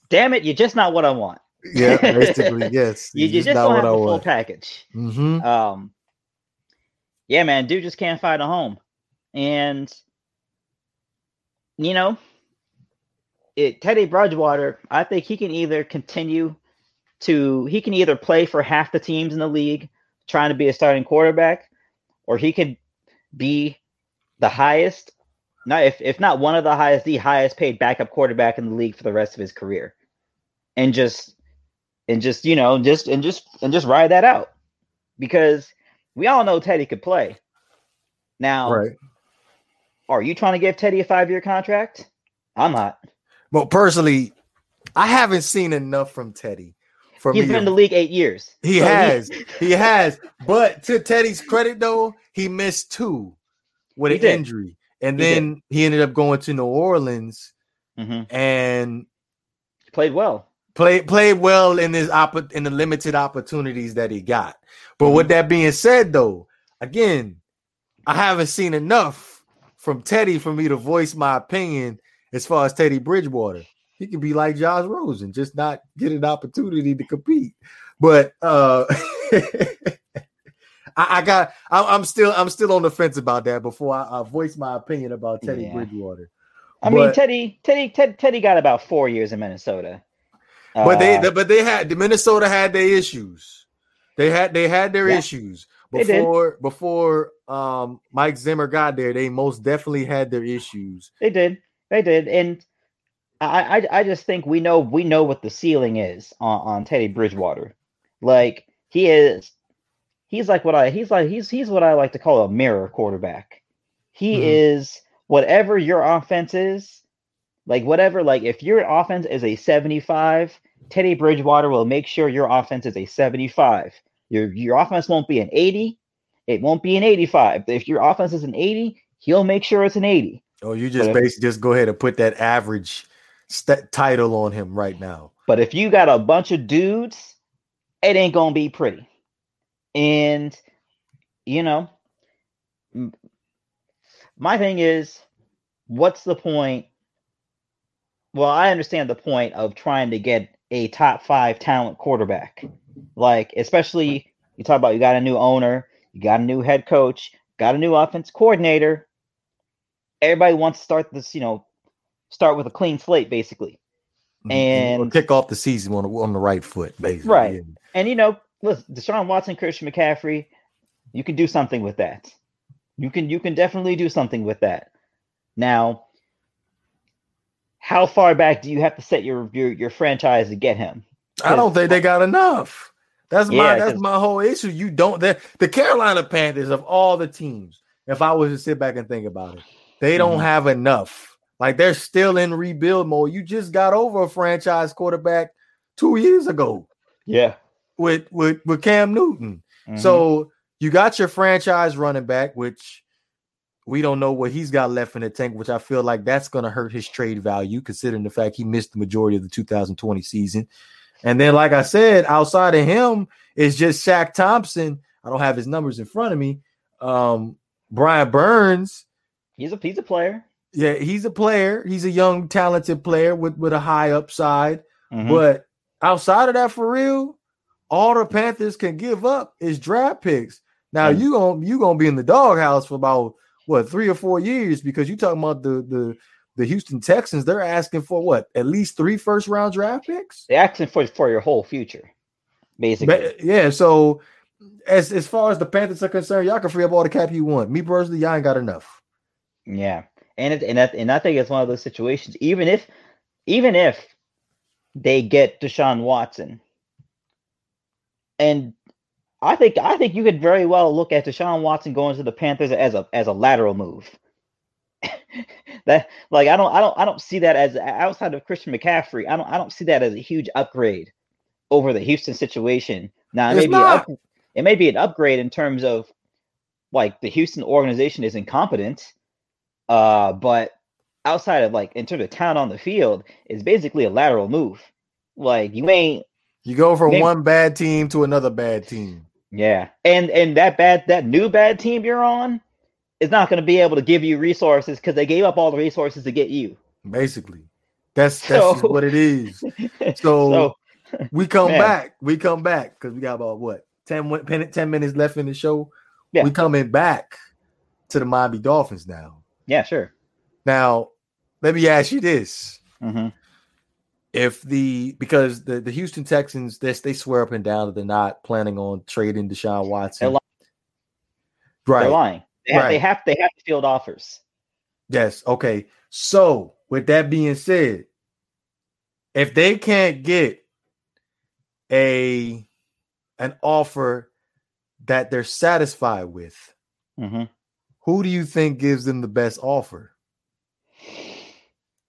damn it, you're just not what I want. Yeah, basically, *laughs* yes. you, you just, don't have the full want. package. Mm-hmm. Um, yeah, man, dude just can't find a home, and you know, it, Teddy Bridgewater, I think he can either continue to he can either play for half the teams in the league trying to be a starting quarterback, or he could be the highest, not if if not one of the highest, the highest paid backup quarterback in the league for the rest of his career. And just and just, you know, just and just and just ride that out. Because we all know Teddy could play. Now, right. are you trying to give Teddy a five year contract? I'm not. Well, personally, I haven't seen enough from Teddy. For He's been in the league eight years. He so has. He, he has. But to Teddy's credit, though, he missed two with he an did. injury. And he then did. he ended up going to New Orleans mm-hmm. and played well. Played played well in his opp- in the limited opportunities that he got. But mm-hmm. with that being said, though, again, I haven't seen enough from Teddy for me to voice my opinion as far as Teddy Bridgewater. He could be like Josh Rosen, just not get an opportunity to compete. But uh *laughs* I, I, got I, am still I'm still on the fence about that before I, I voice my opinion about Teddy yeah. Bridgewater. I but, mean Teddy Teddy Ted, Teddy got about four years in Minnesota. But uh, they but they had the Minnesota had their issues. They had they had their yeah, issues before before um Mike Zimmer got there. They most definitely had their issues. They did. They did. And I, I, I just think we know we know what the ceiling is on, on Teddy Bridgewater. Like he is, he's like what I he's like he's he's what I like to call a mirror quarterback. He mm-hmm. is whatever your offense is, like whatever. Like if your offense is a seventy-five, Teddy Bridgewater will make sure your offense is a seventy-five. Your your offense won't be an eighty. It won't be an eighty-five. If your offense is an eighty, he'll make sure it's an eighty. Oh, you just basically just go ahead and put that average st- title on him right now. But if you got a bunch of dudes, it ain't gonna be pretty. And you know, my thing is, what's the point? Well, I understand the point of trying to get a top five talent quarterback. Like, especially you talk about you got a new owner, you got a new head coach, got a new offense coordinator. Everybody wants to start this, you know, start with a clean slate, basically, mm-hmm. and kick off the season on the, on the right foot, basically. Right. Yeah. And you know, listen, Deshaun Watson, Christian McCaffrey, you can do something with that. You can you can definitely do something with that. Now, how far back do you have to set your your, your franchise to get him? I don't think they got enough. That's yeah, my that's my whole issue. You don't the Carolina Panthers of all the teams. If I was to sit back and think about it, they don't mm-hmm. have enough like they're still in rebuild mode. You just got over a franchise quarterback two years ago. Yeah. With with with Cam Newton. Mm-hmm. So you got your franchise running back, which we don't know what he's got left in the tank, which I feel like that's going to hurt his trade value, considering the fact he missed the majority of the 2020 season. And then, like I said, outside of him is just Shaq Thompson. I don't have his numbers in front of me. Um, Brian Burns. He's a he's a player. Yeah, he's a player. He's a young, talented player with with a high upside. Mm-hmm. But outside of that, for real, all the Panthers can give up is draft picks. Now mm-hmm. you gonna you gonna be in the doghouse for about what three or four years because you talking about the the the Houston Texans. They're asking for what at least three first round draft picks. They're asking for for your whole future, basically. But, yeah. So as as far as the Panthers are concerned, y'all can free up all the cap you want. Me personally, y'all ain't got enough. Yeah and it, and that, and I think it's one of those situations. Even if even if they get Deshaun Watson, and I think I think you could very well look at Deshaun Watson going to the Panthers as a as a lateral move. *laughs* that like I don't I don't I don't see that as outside of Christian McCaffrey. I don't I don't see that as a huge upgrade over the Houston situation. Now it may be up, it may be an upgrade in terms of like the Houston organization is incompetent uh, but outside of like in terms of talent on the field, it's basically a lateral move. Like you ain't you go from one bad team to another bad team. Yeah, and and that bad that new bad team you're on is not going to be able to give you resources because they gave up all the resources to get you. Basically, that's *laughs* that's so, what it is. *laughs* So, so we come man. back. We come back because we got about what 10, 10 minutes left in the show. Yeah. We coming back to the Miami Dolphins now. Yeah, sure. Now, let me ask you this. Mm-hmm. If the because the, the Houston Texans this they swear up and down that they're not planning on trading Deshaun Watson. They're right. They're lying. They have, right. they have they have to field offers. Yes. Okay. So with that being said, if they can't get a an offer that they're satisfied with, mm-hmm. Who do you think gives them the best offer?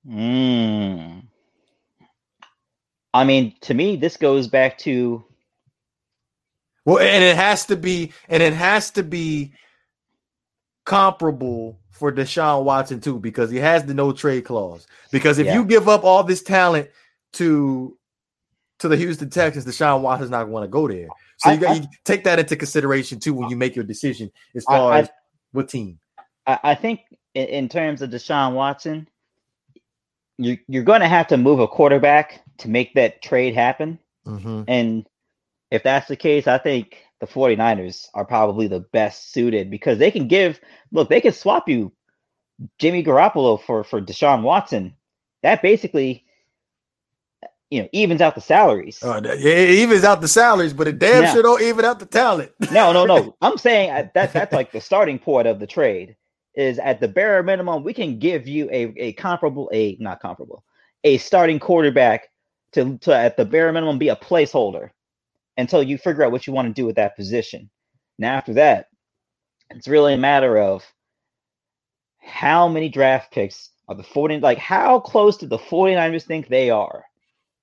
Mm. I mean, to me, this goes back to. Well, and it has to be, and it has to be comparable for Deshaun Watson too, because he has the no trade clause. Because if yeah. you give up all this talent to to the Houston Texans, Deshaun Watson's not going to go there. So I, you got you take that into consideration too when you make your decision as far I, as what team. I, think in, in, terms of Deshaun Watson, you you're going to have to move a quarterback to make that trade happen. Mm-hmm. And if that's the case, I think the 49ers are probably the best suited because they can give look, they can swap you Jimmy Garoppolo for for Deshaun Watson. That basically you know evens out the salaries. Uh, it evens out the salaries, but it damn now, sure don't even out the talent. *laughs* no, no, no. *laughs* I'm saying uh, that that's like the starting point of the trade. Is at the bare minimum we can give you a a comparable a not comparable a starting quarterback to to at the bare minimum be a placeholder until you figure out what you want to do with that position. Now after that, it's really a matter of how many draft picks are the 40 like how close do the 49ers think they are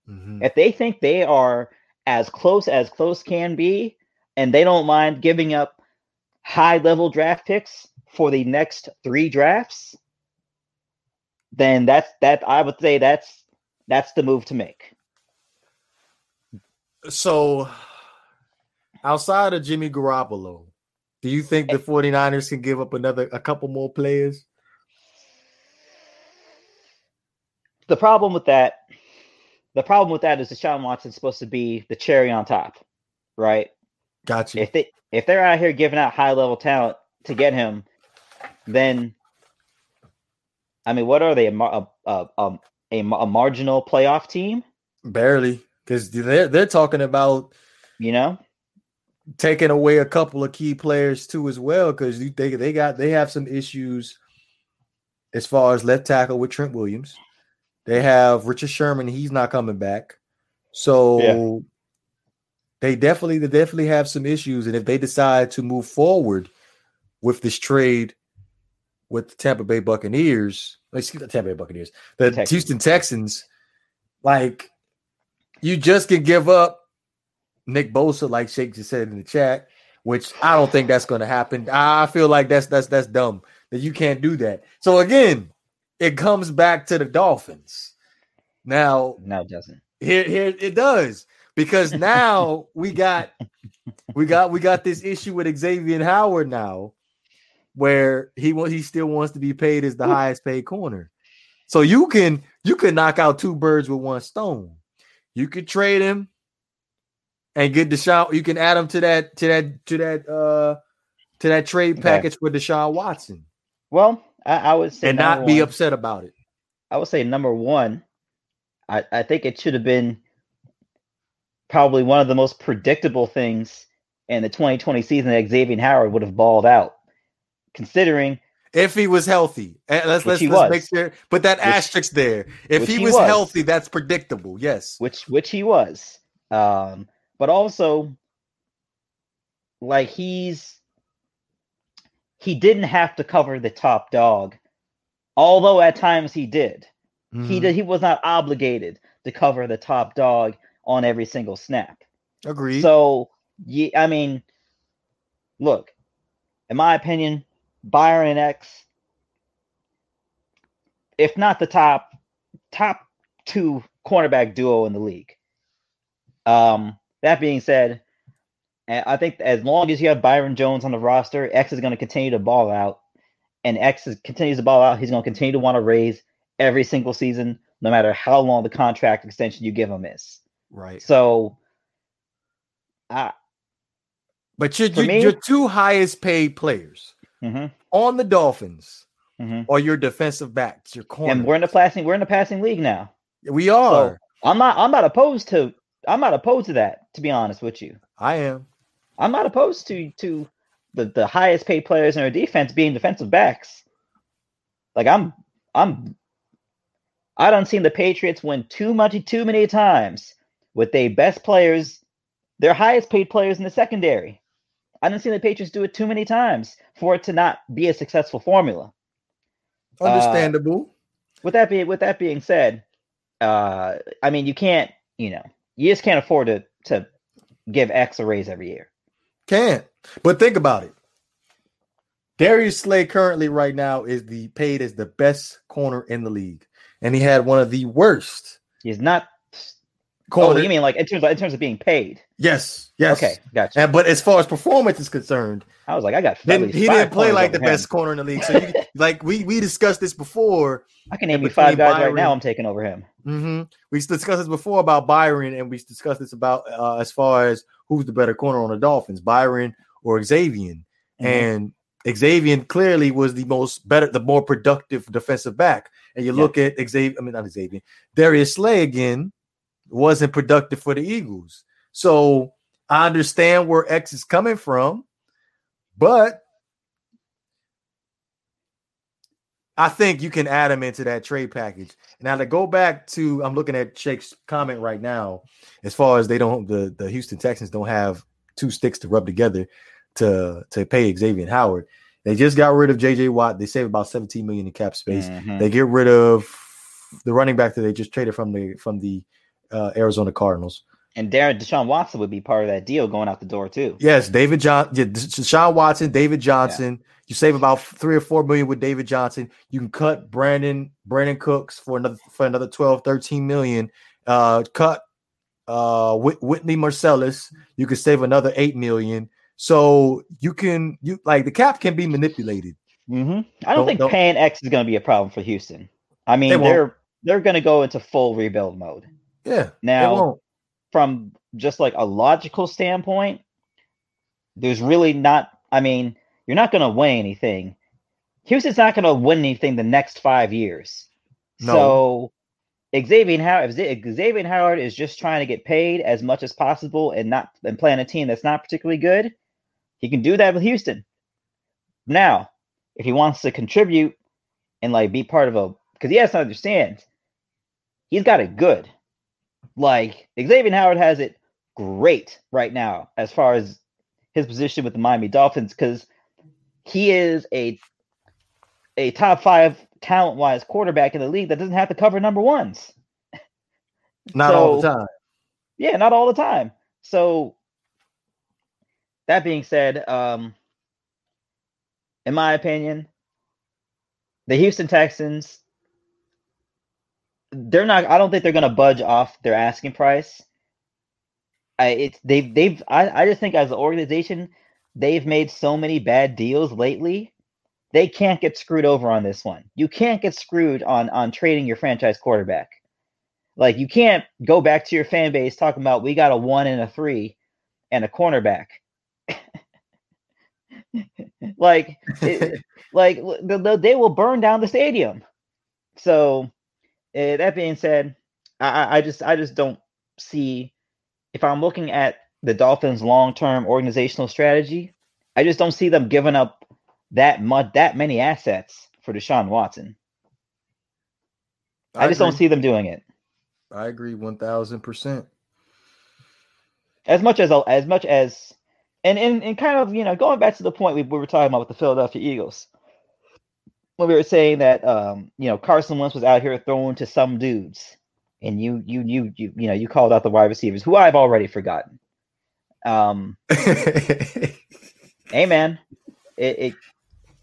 Mm-hmm. If they think they are as close as close can be, and they don't mind giving up high level draft picks for the next three drafts, then that's that I would say that's that's the move to make. So outside of Jimmy Garoppolo, do you think the 49ers can give up another a couple more players? The problem with that the problem with that is Deshaun Watson's supposed to be the cherry on top, right? Gotcha. If they if they're out here giving out high level talent to get him, then I mean, what are they? A a, a, a, a marginal playoff team? Barely, because they're they're talking about you know taking away a couple of key players too as well because they they got they have some issues as far as left tackle with Trent Williams. They have Richard Sherman. He's not coming back. So yeah. they definitely they definitely have some issues. And if they decide to move forward with this trade with the Tampa Bay Buccaneers, excuse the Tampa Bay Buccaneers, the Texans. Houston Texans, like you just can give up Nick Bosa, like Shake just said in the chat, which I don't think that's going to happen. I feel like that's that's that's dumb that you can't do that. So again, it comes back to the Dolphins. Now, no, it doesn't. Here, here it does because *laughs* now we got, we got, we got this issue with Xavier Howard now, where he he still wants to be paid as the Ooh. highest paid corner. So you can you can knock out two birds with one stone. You could trade him and get Deshaun. You can add him to that to that to that uh to that trade package okay. for Deshaun Watson. Well, I, I would say and not be one, upset about it. I would say number one, I, I think it should have been probably one of the most predictable things in the 2020 season that Xavier Howard would have balled out, considering if he was healthy. Eh, let's let's, let's make sure put that which, asterisk there. If he, he was, was, healthy, that's predictable. Yes, which which he was. Um, but also, like he's he didn't have to cover the top dog, although at times he did. Mm-hmm. He did. He was not obligated to cover the top dog on every single snap. Agreed. So, yeah, I mean, look, in my opinion, Byron X, if not the top top two cornerback duo in the league. Um, that being said, I think as long as you have Byron Jones on the roster, X is going to continue to ball out. And X is, continues to ball out. He's going to continue to want to raise every single season, no matter how long the contract extension you give him is. Right. So, I. But your, me, your two highest paid players mm-hmm. on the Dolphins mm-hmm. are your defensive backs, your corners. And we're in the passing. We're in the passing league now. We are. So I'm not. I'm not opposed to. I'm not opposed to that. To be honest with you, I am. I'm not opposed to to the, the highest paid players in our defense being defensive backs. Like I'm I'm I don't seen the Patriots win too much too many times with their best players, their highest paid players in the secondary. I don't see the Patriots do it too many times for it to not be a successful formula. Understandable. Uh, with that being with that being said, uh, I mean you can't, you know, you just can't afford to to give X a raise every year. Can't. But think about it. Darius Slay currently right now is the paid as the best corner in the league, and he had one of the worst. He's not. Corner. Oh, you mean like in terms of, in terms of being paid? Yes, yes. Okay, gotcha. And, but as far as performance is concerned, I was like, I got. Then, he didn't play like the him. best corner in the league. So, you, *laughs* like we we discussed this before. I can name you five guys Byron. right now. I'm taking over him. Mm-hmm. We discussed this before about Byron, and we discussed this about uh, as far as who's the better corner on the Dolphins, Byron or Xavier. Mm-hmm. And Xavier clearly was the most better, the more productive defensive back. And you look at Xavier, I mean not Xavier, Darius Slay again wasn't productive for the Eagles. So I understand where X is coming from, but I think you can add him into that trade package. Now to go back to, I'm looking at Shake's comment right now, as far as they don't, the the Houston Texans don't have two sticks to rub together to to pay Xavier Howard. They just got rid of JJ Watt. They save about 17 million in cap space. Mm-hmm. They get rid of the running back that they just traded from the from the uh, Arizona Cardinals. And Darren Deshaun Watson would be part of that deal going out the door too. Yes, David John, yeah, Deshaun Watson, David Johnson. Yeah. You save about three or four million with David Johnson. You can cut Brandin Brandin Cooks for another for another 12, 13 million. Uh, cut uh Whit- Whitney Mercilus. You can save another eight million. So you can you like the cap can be manipulated. Mm-hmm. I don't, don't think don't, paying X is going to be a problem for Houston. I mean, they they're they're going to go into full rebuild mode. Yeah. Now, from just like a logical standpoint, there's really not. I mean, you're not going to win anything. Houston's not going to win anything the next five years. No. So Xavier Howard, if Xavier Howard is just trying to get paid as much as possible and not and play playing a team that's not particularly good, he can do that with Houston. Now, if he wants to contribute and like be part of a because he has to understand he's got it good. Like Xavier Howard has it great right now as far as his position with the Miami Dolphins because he is a a top five talent wise quarterback in the league that doesn't have to cover number ones. Not so, all the time. Yeah, not all the time. So that being said, um, in my opinion, the Houston Texans, they're not. I don't think they're going to budge off their asking price. I it's they've they've. I, I just think as an organization, they've made so many bad deals lately. They can't get screwed over on this one. You can't get screwed on on trading your franchise quarterback. Like you can't go back to your fan base talking about we got a one and a three and a cornerback. *laughs* like it, *laughs* like the, the, they will burn down the stadium. So uh, that being said, I, I just I just don't see if I'm looking at the Dolphins' long-term organizational strategy, I just don't see them giving up that much, that many assets for Deshaun Watson. I, I just agree. don't see them doing it. I agree one thousand percent. As much as as much as, and, and and kind of you know going back to the point we, we were talking about with the Philadelphia Eagles, when we were saying that um you know Carson Wentz was out here throwing to some dudes, and you you you you you know you called out the wide receivers who I've already forgotten. Um, *laughs* hey man, it, it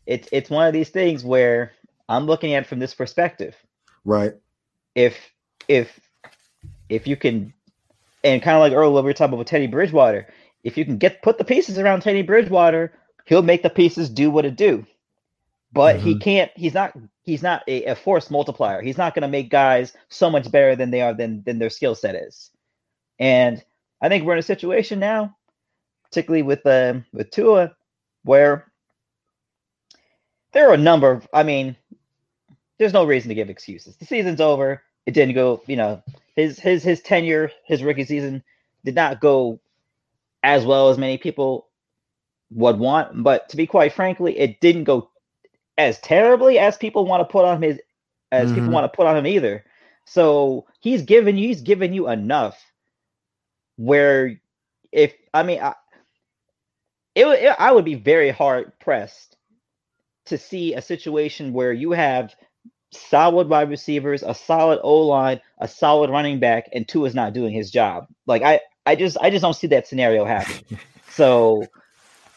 it's it's one of these things where I'm looking at it from this perspective. Right. If if if you can and kind of like earlier we were talking about Teddy Bridgewater, if you can get put the pieces around Teddy Bridgewater, he'll make the pieces do what it do. But mm-hmm. he can't he's not he's not a, a force multiplier. He's not gonna make guys so much better than they are than than their skill set is. And I think we're in a situation now, particularly with uh, with Tua, where there are a number of, I mean, there's no reason to give excuses. The season's over. It didn't go, you know, his his his tenure, his rookie season did not go as well as many people would want. But to be quite frankly, it didn't go as terribly as people want to put on his as mm-hmm. people want to put on him either. So he's given you he's given you enough where if I mean I, it, it I would be very hard pressed to see a situation where you have solid wide receivers, a solid O line, a solid running back, and Tua is not doing his job. Like I, I just, I just don't see that scenario happen. *laughs* so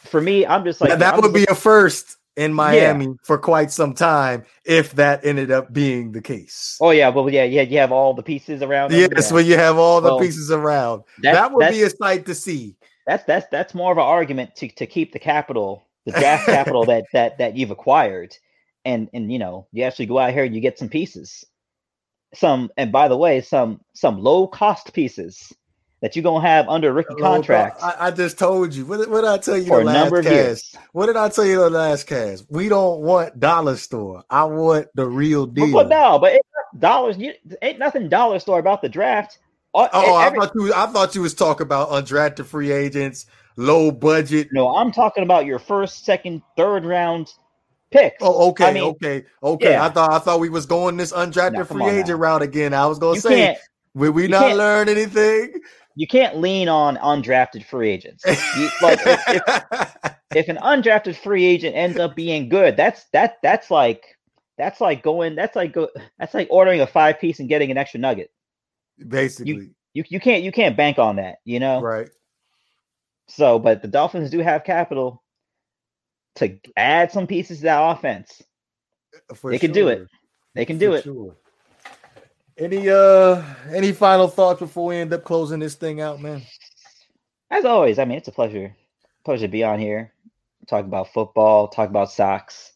for me, I'm just like that, that would be like, a first in Miami yeah. for quite some time if that ended up being the case. Oh yeah, well yeah, yeah, you have all the pieces around. Yes, yeah. when you have all the well, pieces around, that would be a sight to see. That's that's that's more of an argument to to keep the capital, the draft capital that *laughs* that that you've acquired, and and you know you actually go out here and you get some pieces, some and by the way some some low cost pieces that you're gonna have under rookie contract. I, I, just told you. What, what, did I tell you for the last cast? What did I tell you the last cast? We don't want dollar store. I want the real deal. But, no, but dollars. You, ain't nothing dollar store about the draft. Uh, oh, oh every, I thought you. I thought you was talking about undrafted free agents, low budget. No, I'm talking about your first, second, third round picks. Oh, okay, I mean, okay, okay. Yeah. I thought I thought we was going this undrafted free agent now. route again. I was gonna you say, will we not learn anything? You can't lean on undrafted free agents. You, like if, if, *laughs* if, an undrafted free agent ends up being good, that's that that's like that's like going that's like go that's like ordering a five piece and getting an extra nugget. Basically, you, you you can't you can't bank on that, you know. Right. So, but the Dolphins do have capital to add some pieces to that offense. Uh, for they sure. can do it. They can do For it. Sure. Any uh any final thoughts before we end up closing this thing out, man? As always, I mean it's a pleasure. Pleasure to be on here. Talk about football, talk about socks.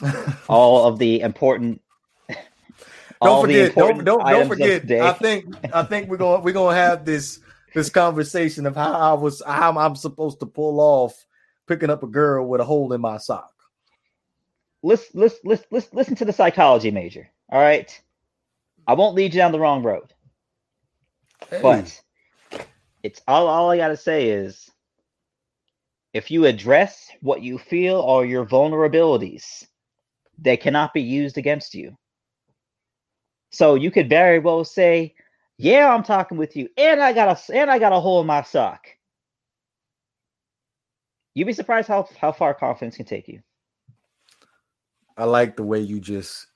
*laughs* all of the important *laughs* don't forget, don't don't, don't forget. I think I think we're gonna we're gonna have this this conversation of how I was how I'm supposed to pull off picking up a girl with a hole in my sock. Let's let's let's let's listen to the psychology major. All right. I won't lead you down the wrong road. Hey. But it's all, all I gotta say is if you address what you feel are your vulnerabilities, they cannot be used against you. So you could very well say, Yeah, I'm talking with you, and I got a and I got a hole in my sock. You'd be surprised how, how far confidence can take you. I like the way you just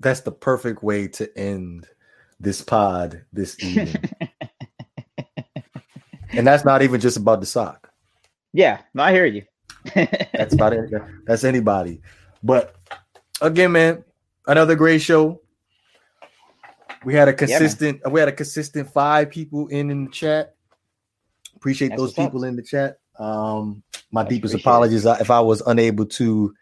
that's the perfect way to end this pod this evening. *laughs* and that's not even just about the sock. Yeah, no, I hear you. *laughs* that's about it. That's anybody. But again, man, another great show. We had a consistent, yeah, we had a consistent five people in in the chat. Appreciate that's those people up. in the chat. Um, my deepest apologies it. if I was unable to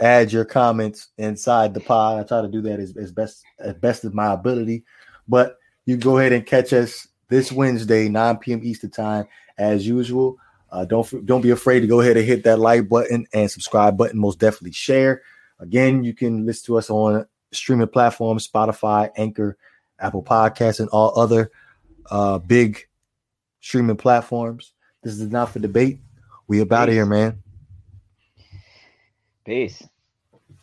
add your comments inside the pod. I try to do that as, as best as best as my ability. But you go ahead and catch us this Wednesday, 9 p.m. Eastern time, as usual. Uh, don't don't be afraid to go ahead and hit that like button and subscribe button. Most definitely share. Again, you can listen to us on streaming platforms, Spotify, Anchor, Apple Podcasts, and all other uh, big streaming platforms. This is not for debate. We about here, man. Peace.